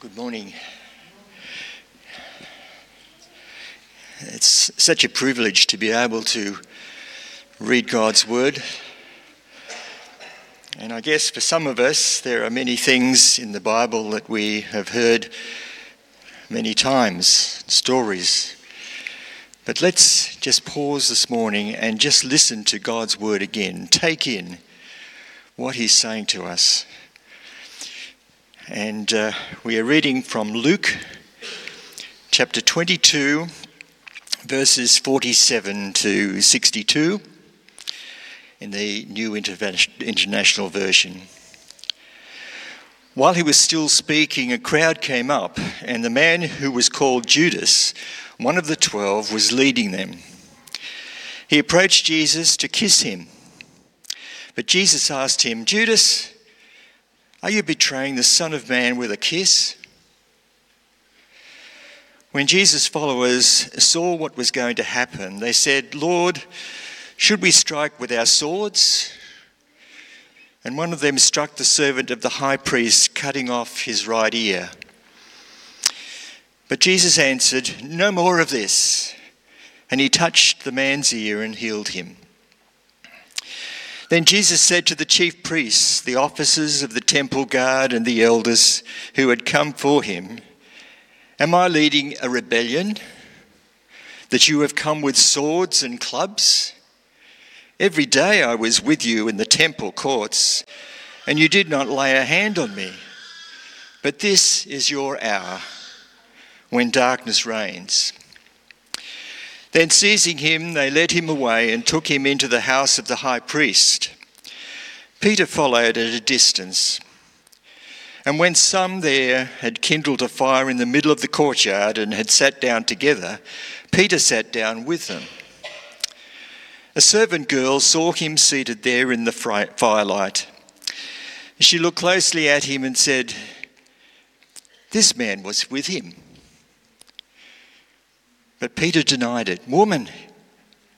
Good morning. It's such a privilege to be able to read God's Word. And I guess for some of us, there are many things in the Bible that we have heard many times, stories. But let's just pause this morning and just listen to God's Word again. Take in what He's saying to us. And uh, we are reading from Luke chapter 22, verses 47 to 62 in the New International Version. While he was still speaking, a crowd came up, and the man who was called Judas, one of the twelve, was leading them. He approached Jesus to kiss him. But Jesus asked him, Judas, are you betraying the Son of Man with a kiss? When Jesus' followers saw what was going to happen, they said, Lord, should we strike with our swords? And one of them struck the servant of the high priest, cutting off his right ear. But Jesus answered, No more of this. And he touched the man's ear and healed him. Then Jesus said to the chief priests, the officers of the temple guard, and the elders who had come for him, Am I leading a rebellion that you have come with swords and clubs? Every day I was with you in the temple courts, and you did not lay a hand on me. But this is your hour when darkness reigns. Then, seizing him, they led him away and took him into the house of the high priest. Peter followed at a distance. And when some there had kindled a fire in the middle of the courtyard and had sat down together, Peter sat down with them. A servant girl saw him seated there in the firelight. She looked closely at him and said, This man was with him. But Peter denied it. Woman,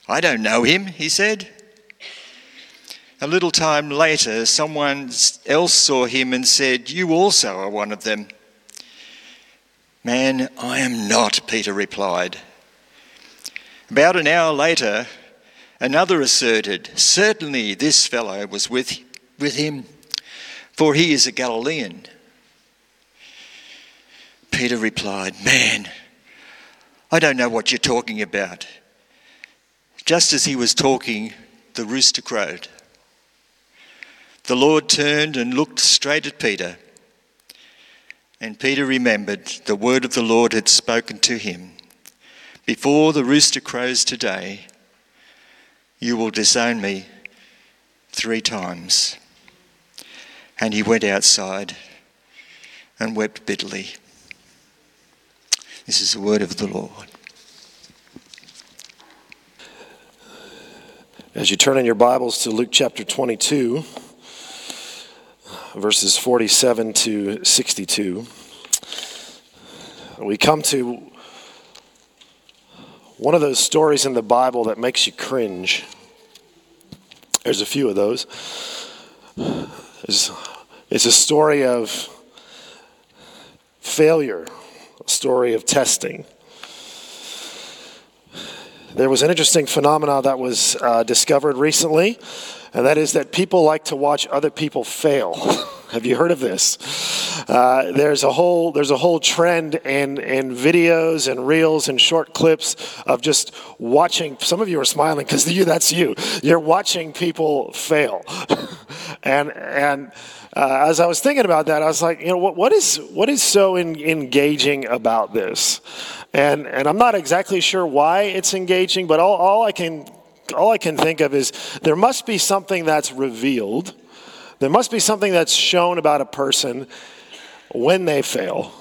I don't know him, he said. A little time later, someone else saw him and said, You also are one of them. Man, I am not, Peter replied. About an hour later, another asserted, Certainly this fellow was with, with him, for he is a Galilean. Peter replied, Man, I don't know what you're talking about. Just as he was talking, the rooster crowed. The Lord turned and looked straight at Peter. And Peter remembered the word of the Lord had spoken to him Before the rooster crows today, you will disown me three times. And he went outside and wept bitterly. This is the word of the Lord. As you turn in your Bibles to Luke chapter 22, verses 47 to 62, we come to one of those stories in the Bible that makes you cringe. There's a few of those. It's, it's a story of failure story of testing. There was an interesting phenomenon that was uh, discovered recently, and that is that people like to watch other people fail. Have you heard of this? Uh, there's a whole there's a whole trend in in videos and reels and short clips of just watching. Some of you are smiling because you that's you. You're watching people fail, and and uh, as I was thinking about that, I was like, you know, what, what is what is so in, engaging about this? And and I'm not exactly sure why it's engaging, but all, all I can all I can think of is there must be something that's revealed. There must be something that's shown about a person when they fail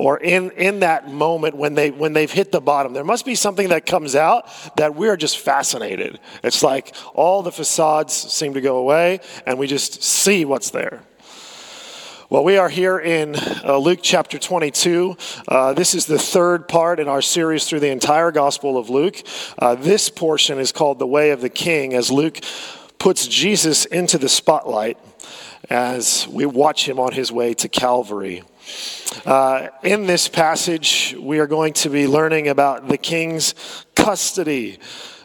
or in, in that moment when, they, when they've hit the bottom. There must be something that comes out that we're just fascinated. It's like all the facades seem to go away and we just see what's there. Well, we are here in uh, Luke chapter 22. Uh, this is the third part in our series through the entire Gospel of Luke. Uh, this portion is called The Way of the King, as Luke puts Jesus into the spotlight as we watch him on his way to Calvary. Uh, in this passage, we are going to be learning about the king's custody.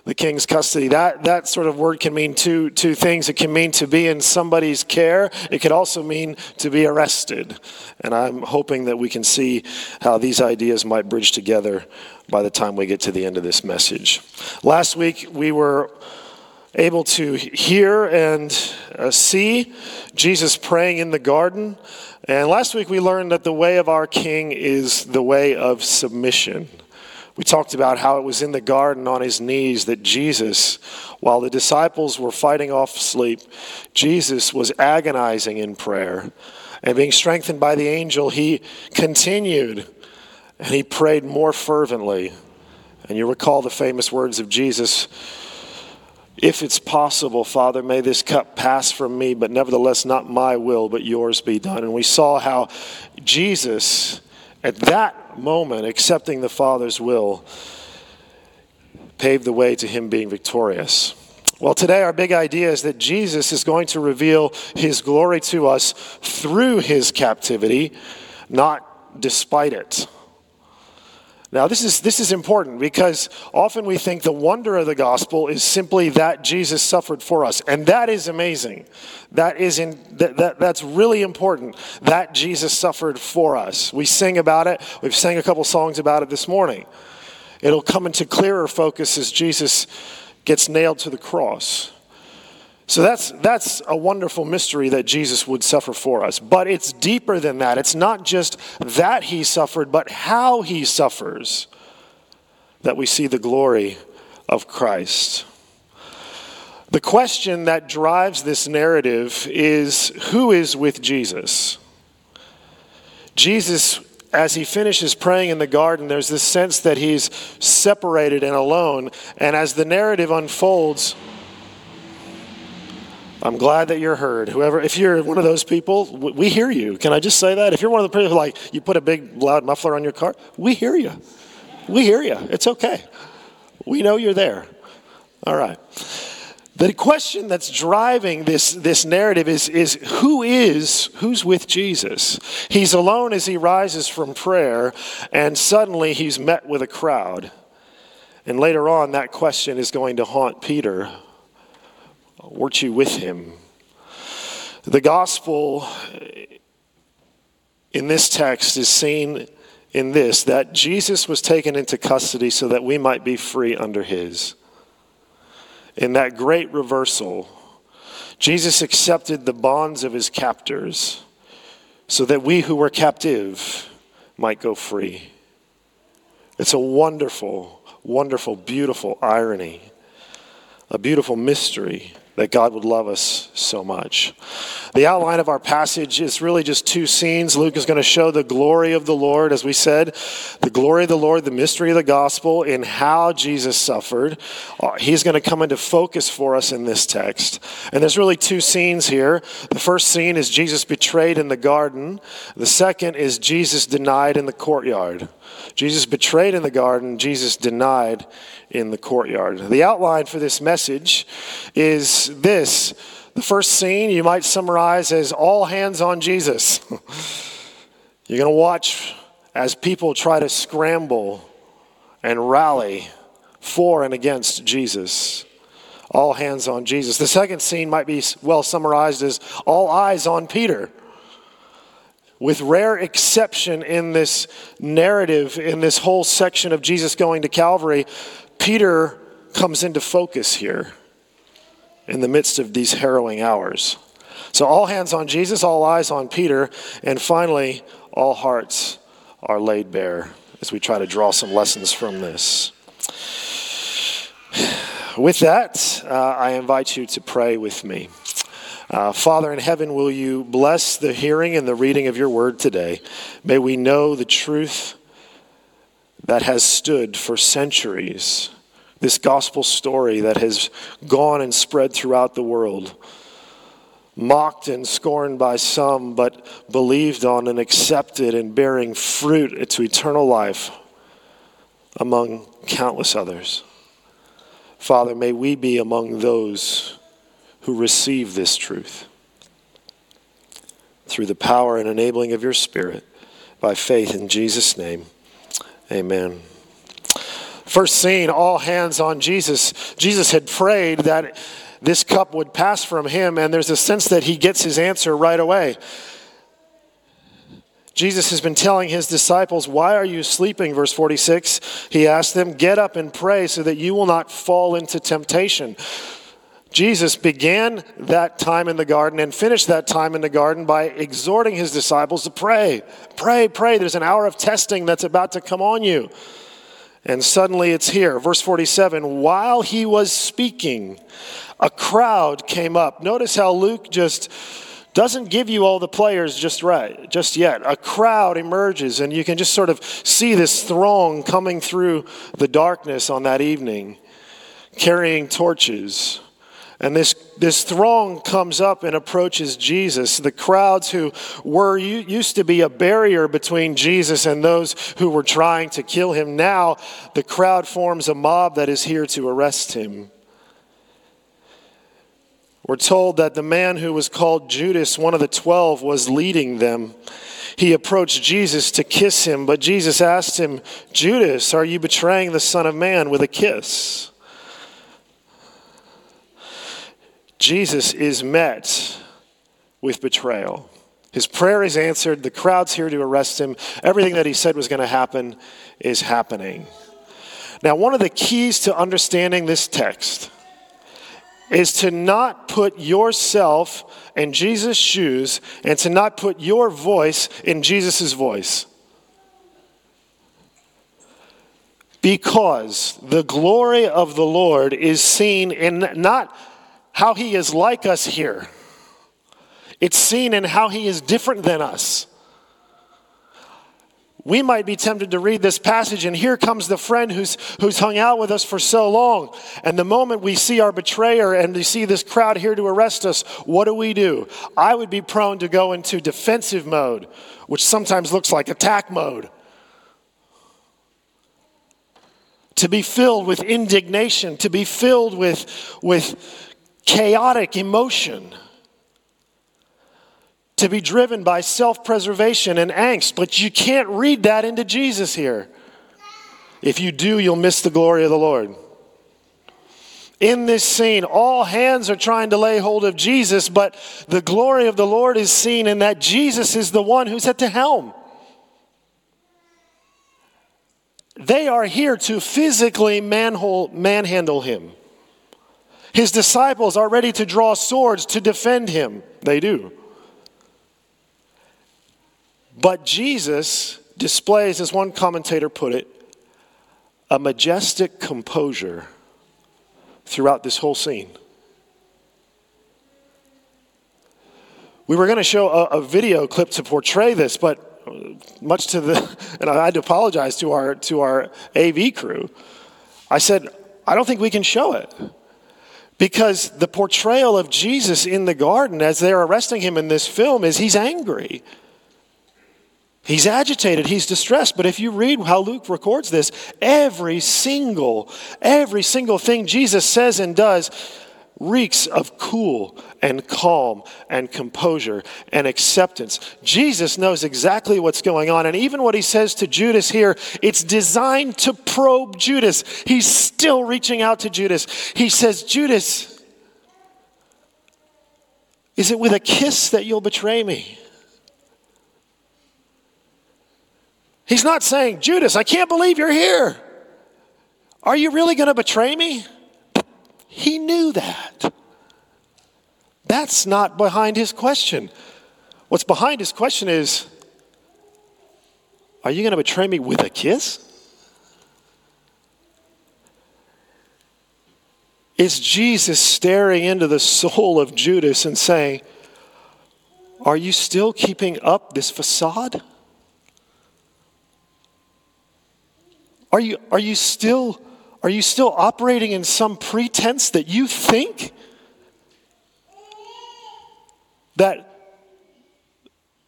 The king's custody. That, that sort of word can mean two, two things. It can mean to be in somebody's care, it could also mean to be arrested. And I'm hoping that we can see how these ideas might bridge together by the time we get to the end of this message. Last week, we were able to hear and uh, see Jesus praying in the garden. And last week we learned that the way of our King is the way of submission. We talked about how it was in the garden on his knees that Jesus, while the disciples were fighting off sleep, Jesus was agonizing in prayer. And being strengthened by the angel, he continued and he prayed more fervently. And you recall the famous words of Jesus if it's possible, Father, may this cup pass from me, but nevertheless, not my will, but yours be done. And we saw how Jesus, at that moment, accepting the Father's will, paved the way to him being victorious. Well, today our big idea is that Jesus is going to reveal his glory to us through his captivity, not despite it. Now, this is, this is important because often we think the wonder of the gospel is simply that Jesus suffered for us. And that is amazing. That is in, that, that, that's really important that Jesus suffered for us. We sing about it. We've sang a couple songs about it this morning. It'll come into clearer focus as Jesus gets nailed to the cross. So that's, that's a wonderful mystery that Jesus would suffer for us. But it's deeper than that. It's not just that he suffered, but how he suffers that we see the glory of Christ. The question that drives this narrative is who is with Jesus? Jesus, as he finishes praying in the garden, there's this sense that he's separated and alone. And as the narrative unfolds, I'm glad that you're heard. Whoever, if you're one of those people, we hear you. Can I just say that? If you're one of the people like you put a big loud muffler on your car, we hear you. We hear you. It's okay. We know you're there. All right. The question that's driving this, this narrative is, is who is, who's with Jesus? He's alone as he rises from prayer, and suddenly he's met with a crowd. And later on, that question is going to haunt Peter Weren't you with him? The gospel in this text is seen in this that Jesus was taken into custody so that we might be free under his. In that great reversal, Jesus accepted the bonds of his captors so that we who were captive might go free. It's a wonderful, wonderful, beautiful irony, a beautiful mystery that God would love us so much. The outline of our passage is really just two scenes. Luke is going to show the glory of the Lord, as we said, the glory of the Lord, the mystery of the gospel, in how Jesus suffered. Uh, he's going to come into focus for us in this text. And there's really two scenes here. The first scene is Jesus betrayed in the garden, the second is Jesus denied in the courtyard. Jesus betrayed in the garden, Jesus denied in the courtyard. The outline for this message is this. The first scene you might summarize as all hands on Jesus. You're going to watch as people try to scramble and rally for and against Jesus. All hands on Jesus. The second scene might be well summarized as all eyes on Peter. With rare exception in this narrative, in this whole section of Jesus going to Calvary, Peter comes into focus here in the midst of these harrowing hours. So, all hands on Jesus, all eyes on Peter, and finally, all hearts are laid bare as we try to draw some lessons from this. With that, uh, I invite you to pray with me. Uh, Father in heaven, will you bless the hearing and the reading of your word today? May we know the truth that has stood for centuries, this gospel story that has gone and spread throughout the world, mocked and scorned by some, but believed on and accepted and bearing fruit to eternal life among countless others. Father, may we be among those who receive this truth. through the power and enabling of your Spirit by faith in Jesus' name. Amen. First scene, all hands on Jesus. Jesus had prayed that this cup would pass from him, and there's a sense that he gets his answer right away. Jesus has been telling his disciples, Why are you sleeping? Verse 46. He asked them, Get up and pray so that you will not fall into temptation. Jesus began that time in the garden and finished that time in the garden by exhorting his disciples to pray. Pray, pray. There's an hour of testing that's about to come on you. And suddenly it's here. Verse 47 While he was speaking, a crowd came up. Notice how Luke just doesn't give you all the players just right, just yet. A crowd emerges, and you can just sort of see this throng coming through the darkness on that evening, carrying torches. And this, this throng comes up and approaches Jesus. The crowds who were used to be a barrier between Jesus and those who were trying to kill him. Now, the crowd forms a mob that is here to arrest him. We're told that the man who was called Judas, one of the twelve, was leading them. He approached Jesus to kiss him, but Jesus asked him, Judas, are you betraying the Son of Man with a kiss? Jesus is met with betrayal. His prayer is answered. The crowd's here to arrest him. Everything that he said was going to happen is happening. Now, one of the keys to understanding this text is to not put yourself in Jesus' shoes and to not put your voice in Jesus' voice. Because the glory of the Lord is seen in not how he is like us here, it's seen in how he is different than us we might be tempted to read this passage, and here comes the friend who's, who's hung out with us for so long. And the moment we see our betrayer and we see this crowd here to arrest us, what do we do? I would be prone to go into defensive mode, which sometimes looks like attack mode. To be filled with indignation, to be filled with, with chaotic emotion to be driven by self preservation and angst, but you can't read that into Jesus here. If you do, you'll miss the glory of the Lord. In this scene, all hands are trying to lay hold of Jesus, but the glory of the Lord is seen in that Jesus is the one who's at the helm. They are here to physically manhole, manhandle him. His disciples are ready to draw swords to defend him. They do. But Jesus displays, as one commentator put it, a majestic composure throughout this whole scene. We were going to show a, a, video clip to portray this, but uh, much to the, and I had to apologize to our, to our AV crew. I said, I don't think we can show it. Because the portrayal of Jesus in the garden as they're arresting him in this film is he's angry. He's agitated, he's distressed. But if you read how Luke records this, every single, every single thing Jesus says and does reeks of cool and calm and composure and acceptance. Jesus knows exactly what's going on. And even what he says to Judas here, it's designed to probe Judas. He's still reaching out to Judas. He says, Judas, is it with a kiss that you'll betray me? He's not saying, Judas, I can't believe you're here. Are you really going to betray me? He knew that. That's not behind his question. What's behind his question is, Are you going to betray me with a kiss? Is Jesus staring into the soul of Judas and saying, Are you still keeping up this facade? Are you, are you still are you still operating in some pretense that you think that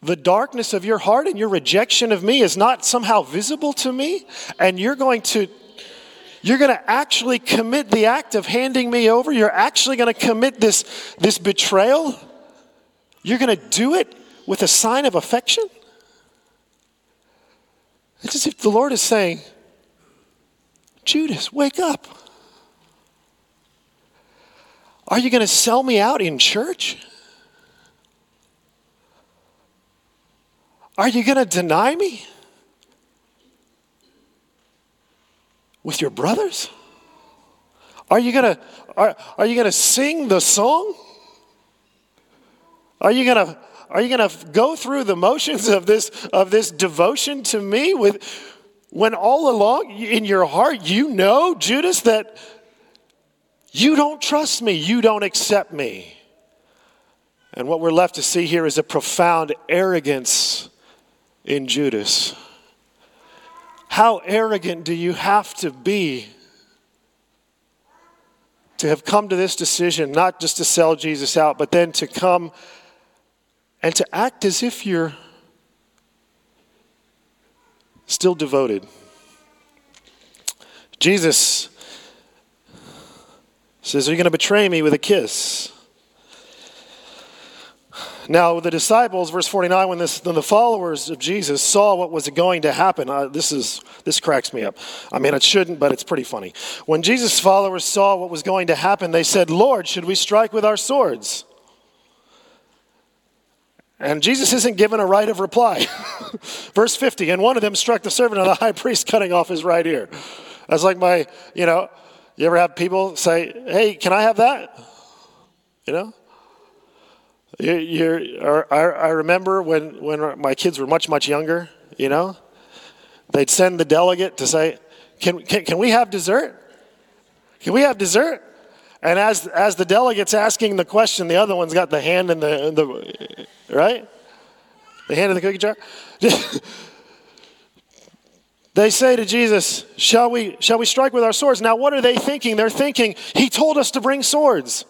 the darkness of your heart and your rejection of me is not somehow visible to me? And you're going to you're going to actually commit the act of handing me over? You're actually going to commit this this betrayal? You're going to do it with a sign of affection? It's as if the Lord is saying, Judas, wake up. Are you going to sell me out in church? Are you going to deny me with your brothers? Are you going to are, are you going to sing the song? Are you going to are you going to go through the motions of this of this devotion to me with when all along in your heart you know Judas that you don't trust me, you don't accept me. And what we're left to see here is a profound arrogance in Judas. How arrogant do you have to be to have come to this decision, not just to sell Jesus out, but then to come and to act as if you're still devoted? Jesus says, Are you going to betray me with a kiss? Now, the disciples, verse 49, when, this, when the followers of Jesus saw what was going to happen, uh, this, is, this cracks me up. I mean, it shouldn't, but it's pretty funny. When Jesus' followers saw what was going to happen, they said, Lord, should we strike with our swords? And Jesus isn't given a right of reply. verse 50, and one of them struck the servant of the high priest, cutting off his right ear. That's like my, you know, you ever have people say, hey, can I have that? You know? You, I, I remember when, when my kids were much, much younger, you know, they'd send the delegate to say, can, can, can we have dessert? Can we have dessert? And as, as the delegate's asking the question, the other one's got the hand in the, in the right? The hand in the cookie jar. they say to Jesus, shall we, shall we strike with our swords? Now, what are they thinking? They're thinking, He told us to bring swords.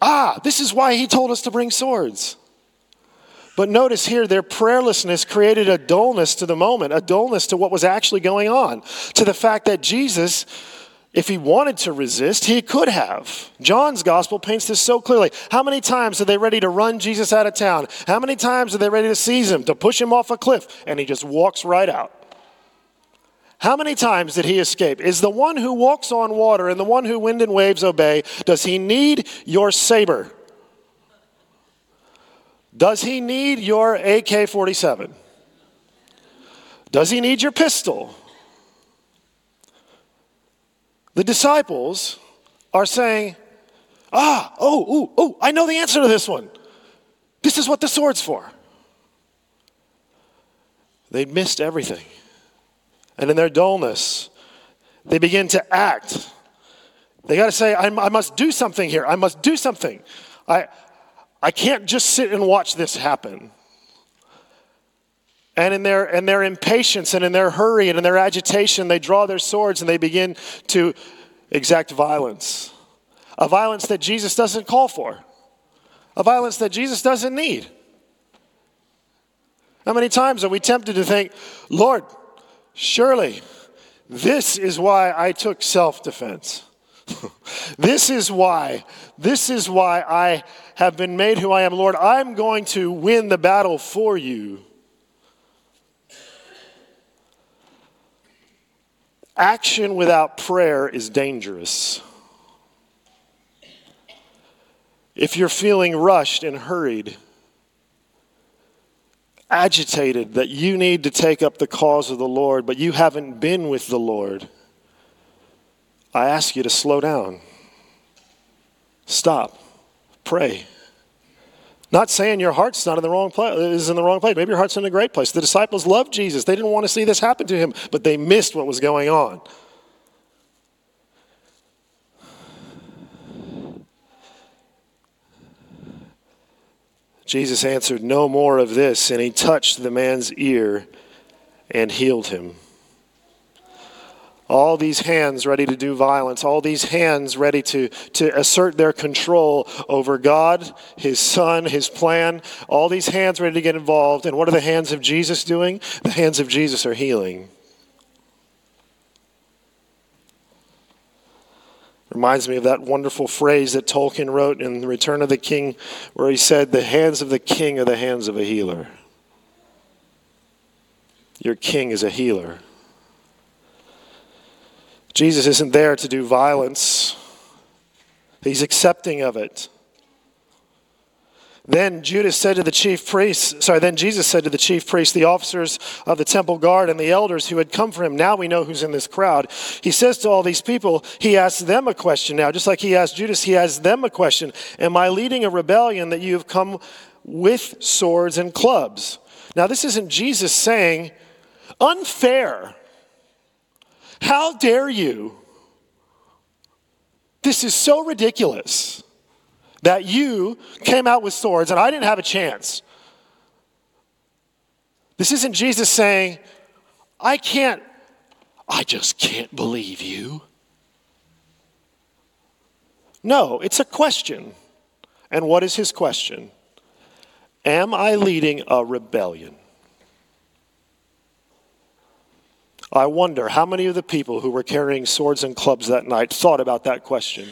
Ah, this is why he told us to bring swords. But notice here, their prayerlessness created a dullness to the moment, a dullness to what was actually going on, to the fact that Jesus, if he wanted to resist, he could have. John's gospel paints this so clearly. How many times are they ready to run Jesus out of town? How many times are they ready to seize him, to push him off a cliff? And he just walks right out. How many times did he escape? Is the one who walks on water and the one who wind and waves obey, does he need your saber? Does he need your AK 47? Does he need your pistol? The disciples are saying, Ah, oh, ooh, oh, I know the answer to this one. This is what the sword's for. They'd missed everything and in their dullness, they begin to act. They got to say, I, I must do something here. I must do something. I, I can't just sit and watch this happen. And in their, in their impatience and in their hurry and in their agitation, they draw their swords and they begin to exact violence. A violence that Jesus doesn't call for, a violence that Jesus doesn't need. How many times are we tempted to think, Lord, Surely, this is why I took self defense. this is why, this is why I have been made who I am, Lord. I'm going to win the battle for you. Action without prayer is dangerous. If you're feeling rushed and hurried, agitated that you need to take up the cause of the Lord, but you haven't been with the Lord, I ask you to slow down. Stop. Pray. Not saying your heart's not in the wrong place is in the wrong place. Maybe your heart's in a great place. The disciples loved Jesus. They didn't want to see this happen to him, but they missed what was going on. Jesus answered, No more of this. And he touched the man's ear and healed him. All these hands ready to do violence, all these hands ready to, to assert their control over God, His Son, His plan, all these hands ready to get involved. And what are the hands of Jesus doing? The hands of Jesus are healing. Reminds me of that wonderful phrase that Tolkien wrote in The Return of the King, where he said, The hands of the king are the hands of a healer. Your king is a healer. Jesus isn't there to do violence, he's accepting of it. Then Judas said to the chief priests, sorry, then Jesus said to the chief priests, the officers of the temple guard, and the elders who had come for him, now we know who's in this crowd. He says to all these people, he asks them a question now, just like he asked Judas, he asks them a question Am I leading a rebellion that you have come with swords and clubs? Now, this isn't Jesus saying, unfair. How dare you? This is so ridiculous that you came out with swords and I didn't have a chance. This isn't Jesus saying, I can't, I just can't believe you. No, it's a question. And what is his question? Am I leading a rebellion? I wonder how many of the people who were carrying swords and clubs that night thought about that question.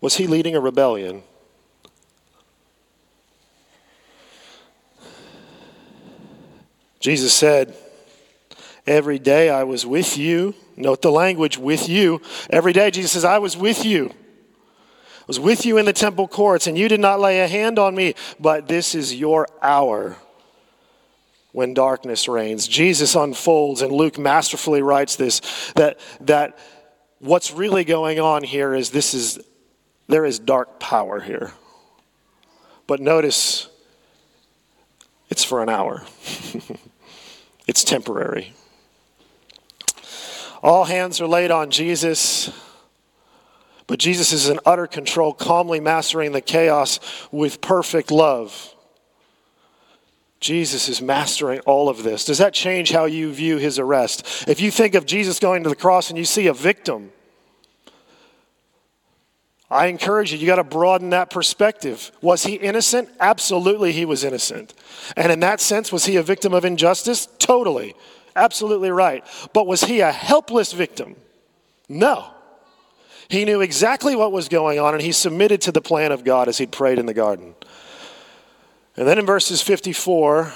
Was he leading a rebellion? Jesus said, Every day I was with you. Note the language, with you. Every day, Jesus says, I was with you. I was with you in the temple courts, and you did not lay a hand on me, but this is your hour when darkness reigns. Jesus unfolds, and Luke masterfully writes this that, that what's really going on here is this is there is dark power here. But notice it's for an hour. it's temporary. All hands are laid on Jesus. But Jesus is in utter control, calmly mastering the chaos with perfect love. Jesus is mastering all of this. Does that change how you view his arrest? If you think of Jesus going to the cross and you see a victim, I encourage you, you got to broaden that perspective. Was he innocent? Absolutely, he was innocent. And in that sense, was he a victim of injustice? Totally. Absolutely right. But was he a helpless victim? No. He knew exactly what was going on and he submitted to the plan of God as he prayed in the garden. And then in verses 54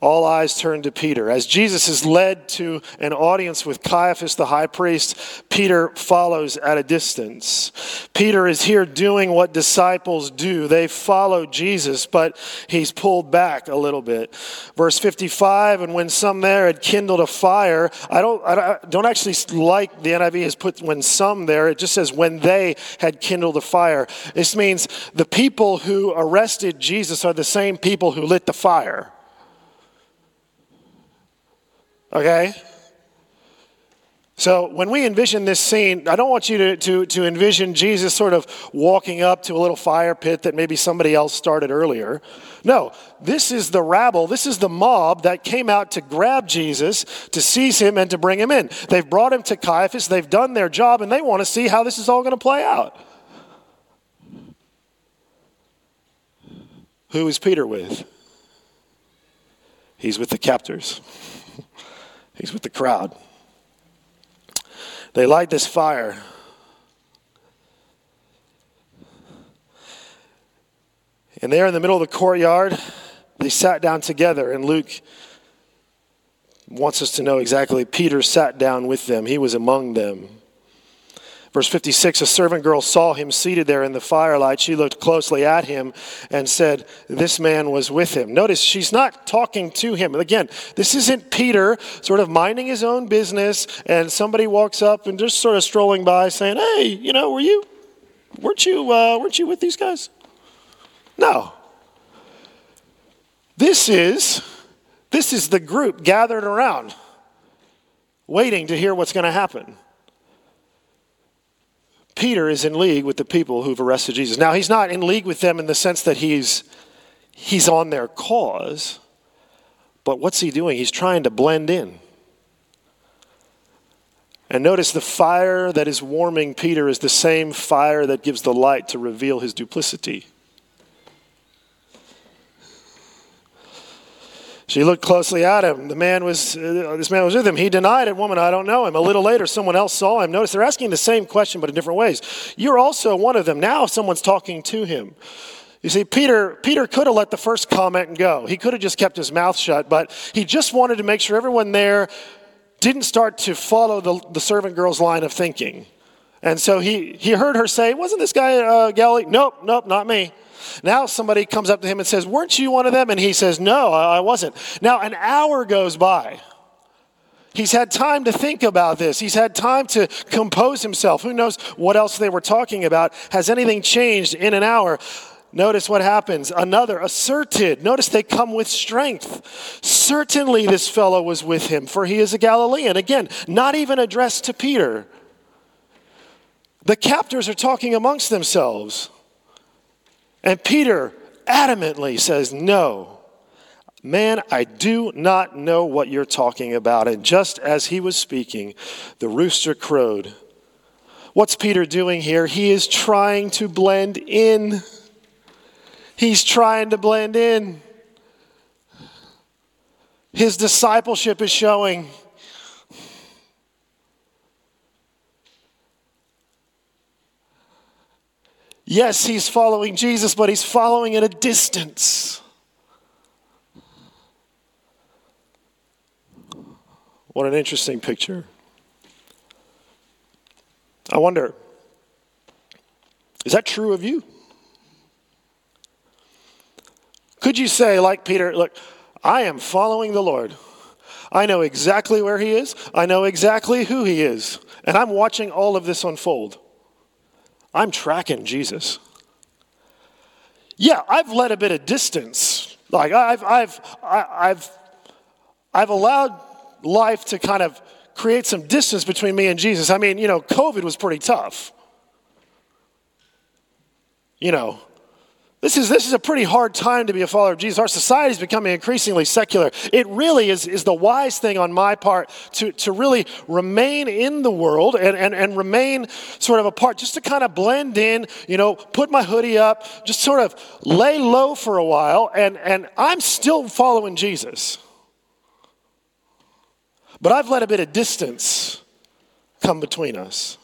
all eyes turn to Peter. As Jesus is led to an audience with Caiaphas the high priest, Peter follows at a distance. Peter is here doing what disciples do. They follow Jesus, but he's pulled back a little bit. Verse 55 And when some there had kindled a fire, I don't, I don't actually like the NIV has put when some there, it just says when they had kindled a fire. This means the people who arrested Jesus are the same people who lit the fire. Okay? So when we envision this scene, I don't want you to, to, to envision Jesus sort of walking up to a little fire pit that maybe somebody else started earlier. No, this is the rabble, this is the mob that came out to grab Jesus, to seize him, and to bring him in. They've brought him to Caiaphas, they've done their job, and they want to see how this is all going to play out. Who is Peter with? He's with the captors. He's with the crowd. They light this fire. And there in the middle of the courtyard, they sat down together. And Luke wants us to know exactly Peter sat down with them, he was among them. Verse 56 A servant girl saw him seated there in the firelight. She looked closely at him and said, This man was with him. Notice she's not talking to him. Again, this isn't Peter sort of minding his own business and somebody walks up and just sort of strolling by saying, Hey, you know, were you, weren't you, uh, weren't you with these guys? No. This is, this is the group gathered around waiting to hear what's going to happen. Peter is in league with the people who've arrested Jesus. Now, he's not in league with them in the sense that he's, he's on their cause, but what's he doing? He's trying to blend in. And notice the fire that is warming Peter is the same fire that gives the light to reveal his duplicity. She looked closely at him. The man was, uh, this man was with him. He denied it. Woman, I don't know him. A little later, someone else saw him. Notice they're asking the same question, but in different ways. You're also one of them. Now someone's talking to him. You see, Peter, Peter could have let the first comment go. He could have just kept his mouth shut, but he just wanted to make sure everyone there didn't start to follow the, the servant girl's line of thinking. And so he, he heard her say, Wasn't this guy uh, Galilee? Nope, nope, not me. Now somebody comes up to him and says, Weren't you one of them? And he says, No, I wasn't. Now an hour goes by. He's had time to think about this. He's had time to compose himself. Who knows what else they were talking about? Has anything changed in an hour? Notice what happens. Another asserted. Notice they come with strength. Certainly, this fellow was with him, for he is a Galilean. Again, not even addressed to Peter. The captors are talking amongst themselves. And Peter adamantly says, No, man, I do not know what you're talking about. And just as he was speaking, the rooster crowed. What's Peter doing here? He is trying to blend in. He's trying to blend in. His discipleship is showing. Yes, he's following Jesus, but he's following at a distance. What an interesting picture. I wonder, is that true of you? Could you say, like Peter, look, I am following the Lord. I know exactly where he is, I know exactly who he is, and I'm watching all of this unfold. I'm tracking Jesus. Yeah, I've let a bit of distance. Like I've, I've, I've, I've allowed life to kind of create some distance between me and Jesus. I mean, you know, COVID was pretty tough. You know, this is, this is a pretty hard time to be a follower of Jesus. Our society is becoming increasingly secular. It really is, is the wise thing on my part to, to really remain in the world and, and, and remain sort of apart, just to kind of blend in, you know, put my hoodie up, just sort of lay low for a while. And, and I'm still following Jesus. But I've let a bit of distance come between us.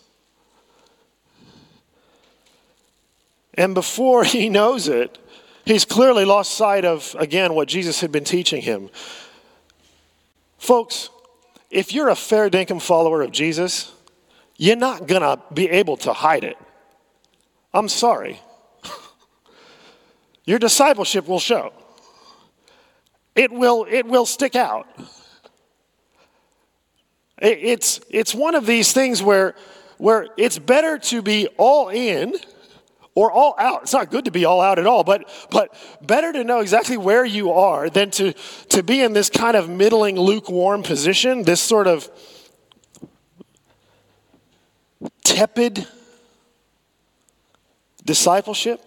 And before he knows it, he's clearly lost sight of, again, what Jesus had been teaching him. Folks, if you're a fair dinkum follower of Jesus, you're not going to be able to hide it. I'm sorry. Your discipleship will show. It will, it will stick out. It's, it's one of these things where, where it's better to be all in or all out. It's not good to be all out at all, but, but better to know exactly where you are than to, to be in this kind of middling, lukewarm position, this sort of tepid discipleship.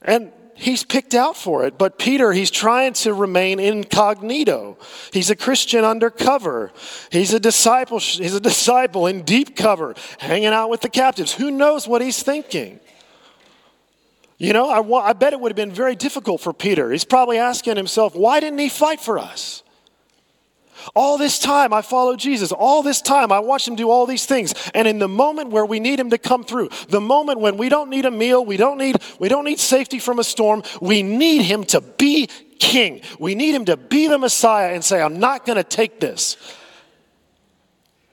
And he's picked out for it. But Peter, he's trying to remain incognito. He's a Christian undercover. He's a disciple, he's a disciple in deep cover, hanging out with the captives. Who knows what he's thinking? You know, I, I bet it would have been very difficult for Peter. He's probably asking himself, why didn't he fight for us? All this time I followed Jesus. All this time I watched him do all these things. And in the moment where we need him to come through, the moment when we don't need a meal, we don't need we don't need safety from a storm, we need him to be king. We need him to be the Messiah and say, I'm not going to take this.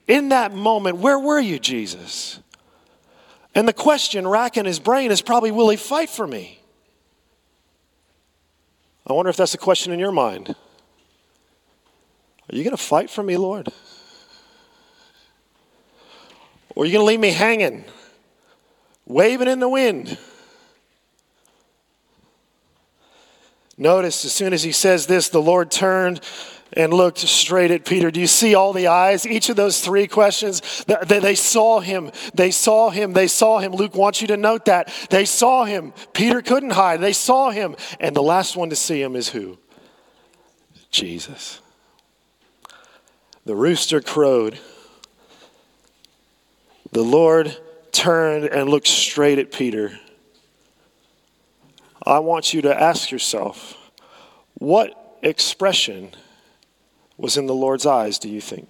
In that moment, where were you, Jesus? And the question racking his brain is probably, will he fight for me? I wonder if that's a question in your mind. Are you going to fight for me, Lord? Or are you going to leave me hanging, waving in the wind? Notice as soon as he says this, the Lord turned and looked straight at Peter. Do you see all the eyes? Each of those three questions, they saw him. They saw him. They saw him. Luke wants you to note that. They saw him. Peter couldn't hide. They saw him. And the last one to see him is who? Jesus. The rooster crowed. The Lord turned and looked straight at Peter. I want you to ask yourself what expression was in the Lord's eyes, do you think?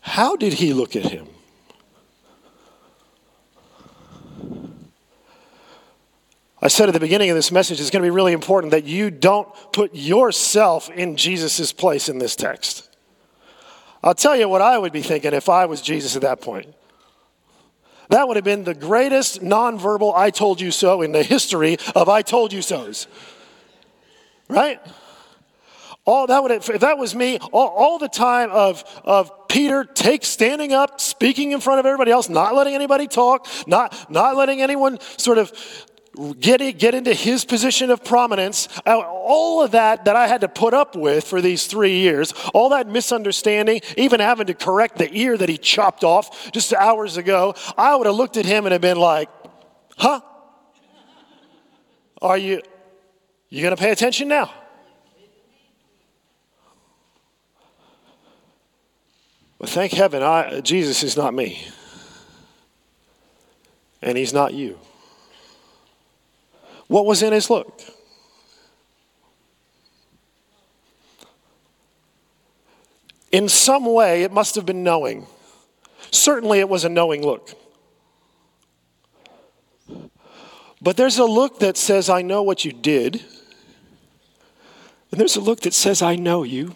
How did he look at him? I said at the beginning of this message, it's going to be really important that you don't put yourself in Jesus' place in this text. I'll tell you what I would be thinking if I was Jesus at that point. That would have been the greatest nonverbal I told you so in the history of I told you so's. Right? All that would have, if that was me, all, all the time of, of Peter take standing up, speaking in front of everybody else, not letting anybody talk, not, not letting anyone sort of get, it, get into his position of prominence, uh, all of that that I had to put up with for these three years, all that misunderstanding, even having to correct the ear that he chopped off just hours ago, I would have looked at him and have been like, huh? Are you, you going to pay attention now? But thank heaven, I, Jesus is not me. And he's not you. What was in his look? In some way, it must have been knowing. Certainly, it was a knowing look. But there's a look that says, I know what you did. And there's a look that says, I know you.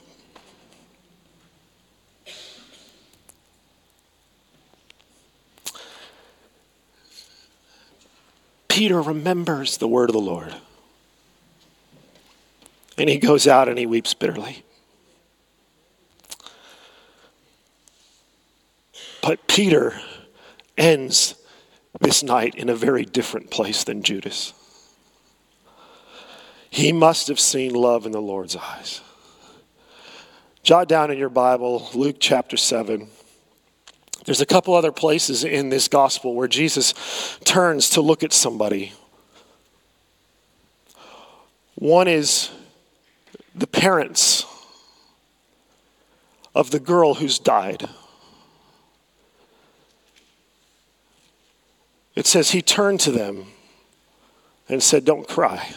Peter remembers the word of the Lord. And he goes out and he weeps bitterly. But Peter ends this night in a very different place than Judas. He must have seen love in the Lord's eyes. Jot down in your Bible Luke chapter 7. There's a couple other places in this gospel where Jesus turns to look at somebody. One is the parents of the girl who's died. It says he turned to them and said, Don't cry.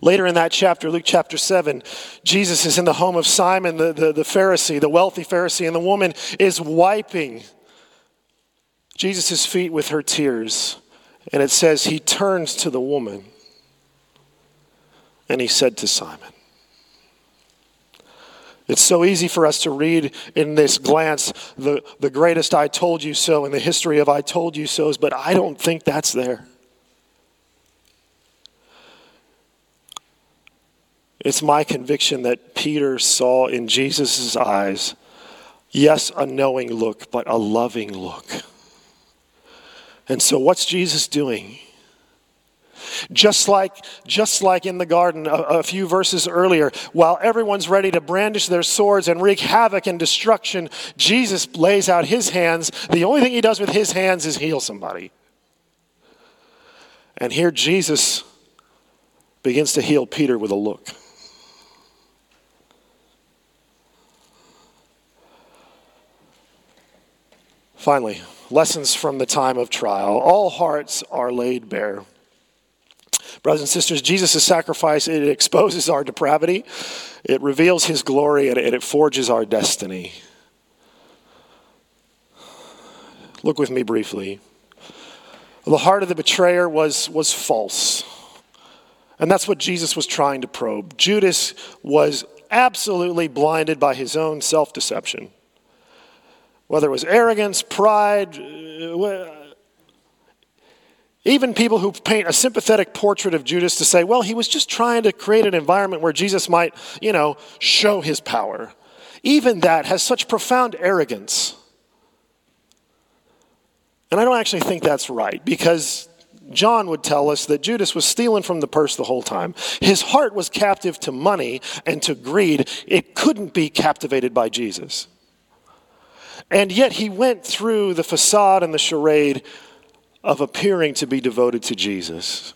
Later in that chapter, Luke chapter 7, Jesus is in the home of Simon, the, the, the Pharisee, the wealthy Pharisee, and the woman is wiping Jesus' feet with her tears. And it says, He turns to the woman and he said to Simon, it's so easy for us to read in this glance the, the greatest I told you so in the history of I told you so's, but I don't think that's there. It's my conviction that Peter saw in Jesus' eyes, yes, a knowing look, but a loving look. And so, what's Jesus doing? Just like, just like in the garden a, a, few verses earlier, while everyone's ready to brandish their swords and wreak havoc and destruction, Jesus lays out his hands. The only thing he does with his hands is heal somebody. And here Jesus begins to heal Peter with a look. Finally, lessons from the time of trial. All hearts are laid bare. Brothers and sisters, Jesus' sacrifice, it exposes our depravity, it reveals his glory, and it forges our destiny. Look with me briefly. The heart of the betrayer was, was false. And that's what Jesus was trying to probe. Judas was absolutely blinded by his own self deception whether it was arrogance, pride, uh, even people who paint a sympathetic portrait of Judas to say, well, he was just trying to create an environment where Jesus might, you know, show his power. Even that has such profound arrogance. And I don't actually think that's right because John would tell us that Judas was stealing from the purse the whole time. His heart was captive to money and to greed. It couldn't be captivated by Jesus. And yet he went through the facade and the charade of appearing to be devoted to Jesus.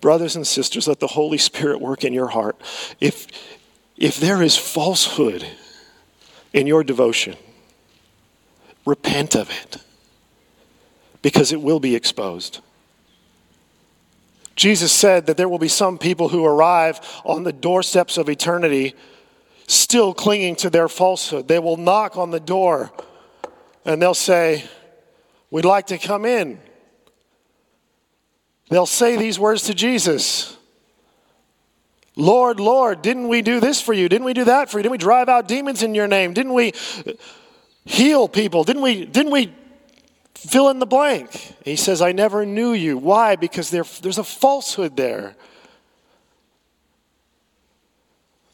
Brothers and sisters, let the Holy Spirit work in your heart. If, if there is falsehood in your devotion, repent of it because it will be exposed. Jesus said that there will be some people who arrive on the doorsteps of eternity still clinging to their falsehood. They will knock on the door and they'll say, We'd like to come in. They'll say these words to Jesus Lord, Lord, didn't we do this for you? Didn't we do that for you? Didn't we drive out demons in your name? Didn't we heal people? Didn't we, didn't we fill in the blank? He says, I never knew you. Why? Because there, there's a falsehood there.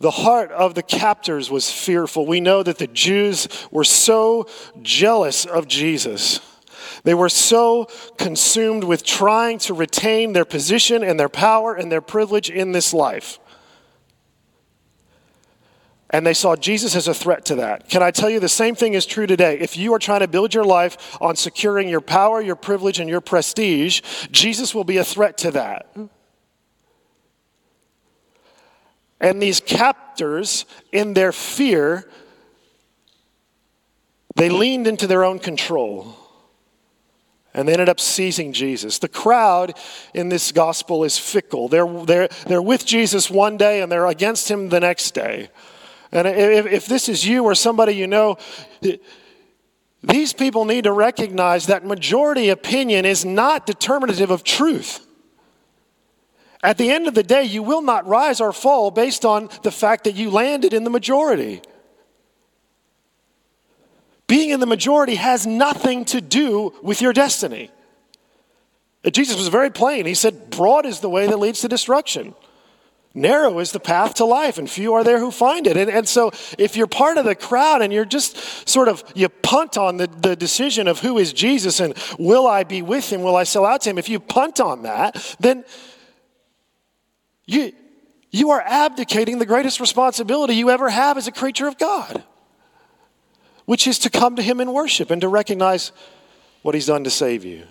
The heart of the captors was fearful. We know that the Jews were so jealous of Jesus. They were so consumed with trying to retain their position and their power and their privilege in this life. And they saw Jesus as a threat to that. Can I tell you the same thing is true today? If you are trying to build your life on securing your power, your privilege, and your prestige, Jesus will be a threat to that. And these captors, in their fear, they leaned into their own control. And they ended up seizing Jesus. The crowd in this gospel is fickle. They're, they're, they're with Jesus one day and they're against him the next day. And if, if this is you or somebody you know, these people need to recognize that majority opinion is not determinative of truth. At the end of the day, you will not rise or fall based on the fact that you landed in the majority. Being in the majority has nothing to do with your destiny. Uh, Jesus was very plain. He said, Broad is the way that leads to destruction. Narrow is the path to life, and few are there who find it. And, and so, if you're part of the crowd and you're just sort of, you punt on the, the decision of who is Jesus and will I be with him, will I sell out to him, if you punt on that, then you, you are abdicating the greatest responsibility you ever have as a creature of God, which is to come to Him in worship and to recognize what He's done to save you.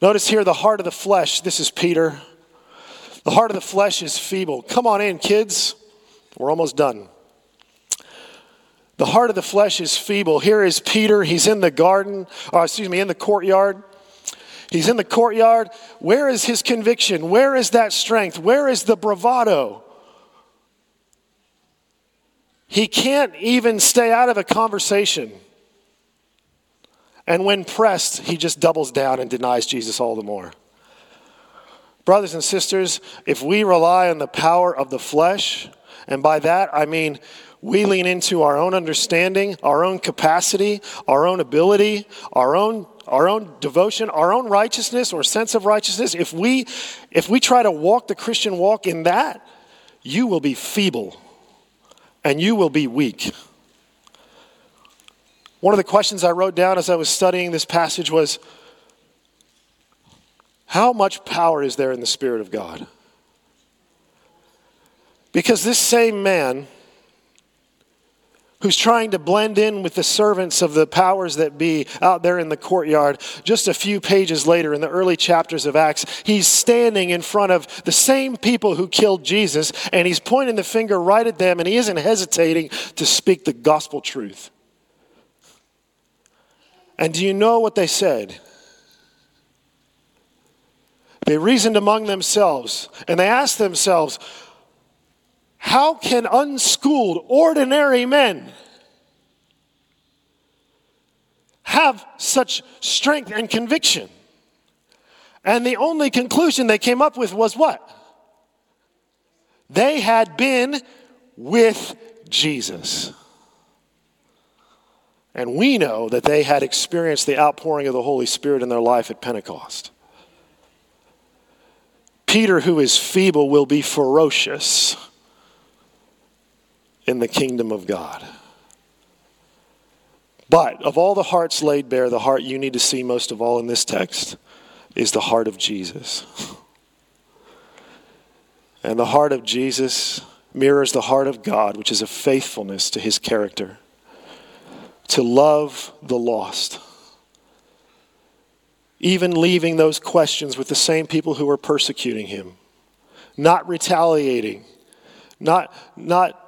Notice here the heart of the flesh. This is Peter. The heart of the flesh is feeble. Come on in, kids. We're almost done. The heart of the flesh is feeble. Here is Peter. He's in the garden, or excuse me, in the courtyard. He's in the courtyard. Where is his conviction? Where is that strength? Where is the bravado? He can't even stay out of a conversation. And when pressed, he just doubles down and denies Jesus all the more. Brothers and sisters, if we rely on the power of the flesh, and by that I mean we lean into our own understanding, our own capacity, our own ability, our own our own devotion, our own righteousness or sense of righteousness, if we if we try to walk the Christian walk in that, you will be feeble and you will be weak. One of the questions I wrote down as I was studying this passage was how much power is there in the Spirit of God? Because this same man who's trying to blend in with the servants of the powers that be out there in the courtyard. Just a few pages later, in the early chapters of Acts, he's standing in front of the same people who killed Jesus, and he's pointing the finger right at them, and he isn't hesitating to speak the gospel truth. And do you know what they said? They reasoned among themselves, and they asked themselves, how can unschooled, ordinary men have such strength and conviction? And the only conclusion they came up with was what? They had been with Jesus. And we know that they had experienced the outpouring of the Holy Spirit in their life at Pentecost. Peter, who is feeble, will be ferocious in the kingdom of God. But of all the hearts laid bare, the heart you need to see most of all in this text is the heart of Jesus. And the heart of Jesus mirrors the heart of God, which is a faithfulness to his character, to love the lost. Even leaving those questions with the same people who were persecuting him, not retaliating, not, not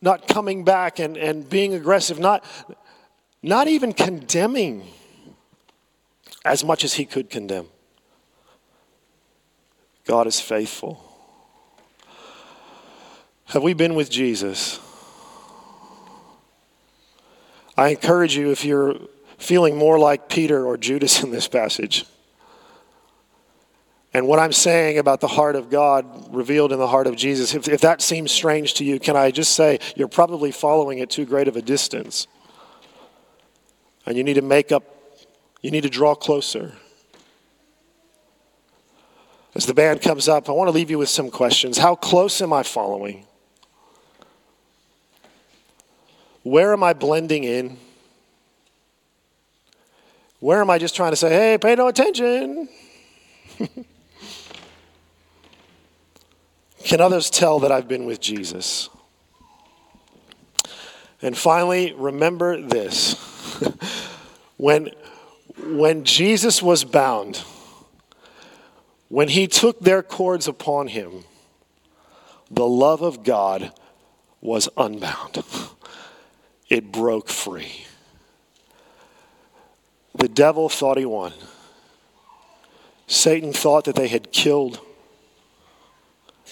not coming back and, and being aggressive, not, not even condemning as much as he could condemn. God is faithful. Have we been with Jesus? I encourage you if you're feeling more like Peter or Judas in this passage. And what I'm saying about the heart of God revealed in the heart of Jesus, if, if that seems strange to you, can I just say you're probably following at too great of a distance? And you need to make up, you need to draw closer. As the band comes up, I want to leave you with some questions. How close am I following? Where am I blending in? Where am I just trying to say, hey, pay no attention? Can others tell that I've been with Jesus? And finally, remember this. when, when Jesus was bound, when he took their cords upon him, the love of God was unbound. It broke free. The devil thought he won. Satan thought that they had killed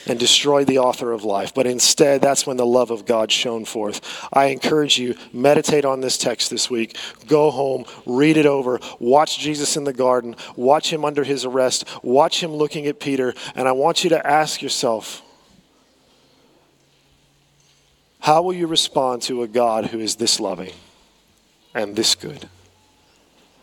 and destroyed the author of life. But instead, that's when the love of God shone forth. I encourage you, meditate on this text this week. Go home, read it over, watch Jesus in the garden, watch him under his arrest, watch him looking at Peter, and I want you to ask yourself, how will you respond to a God who is this loving and this good?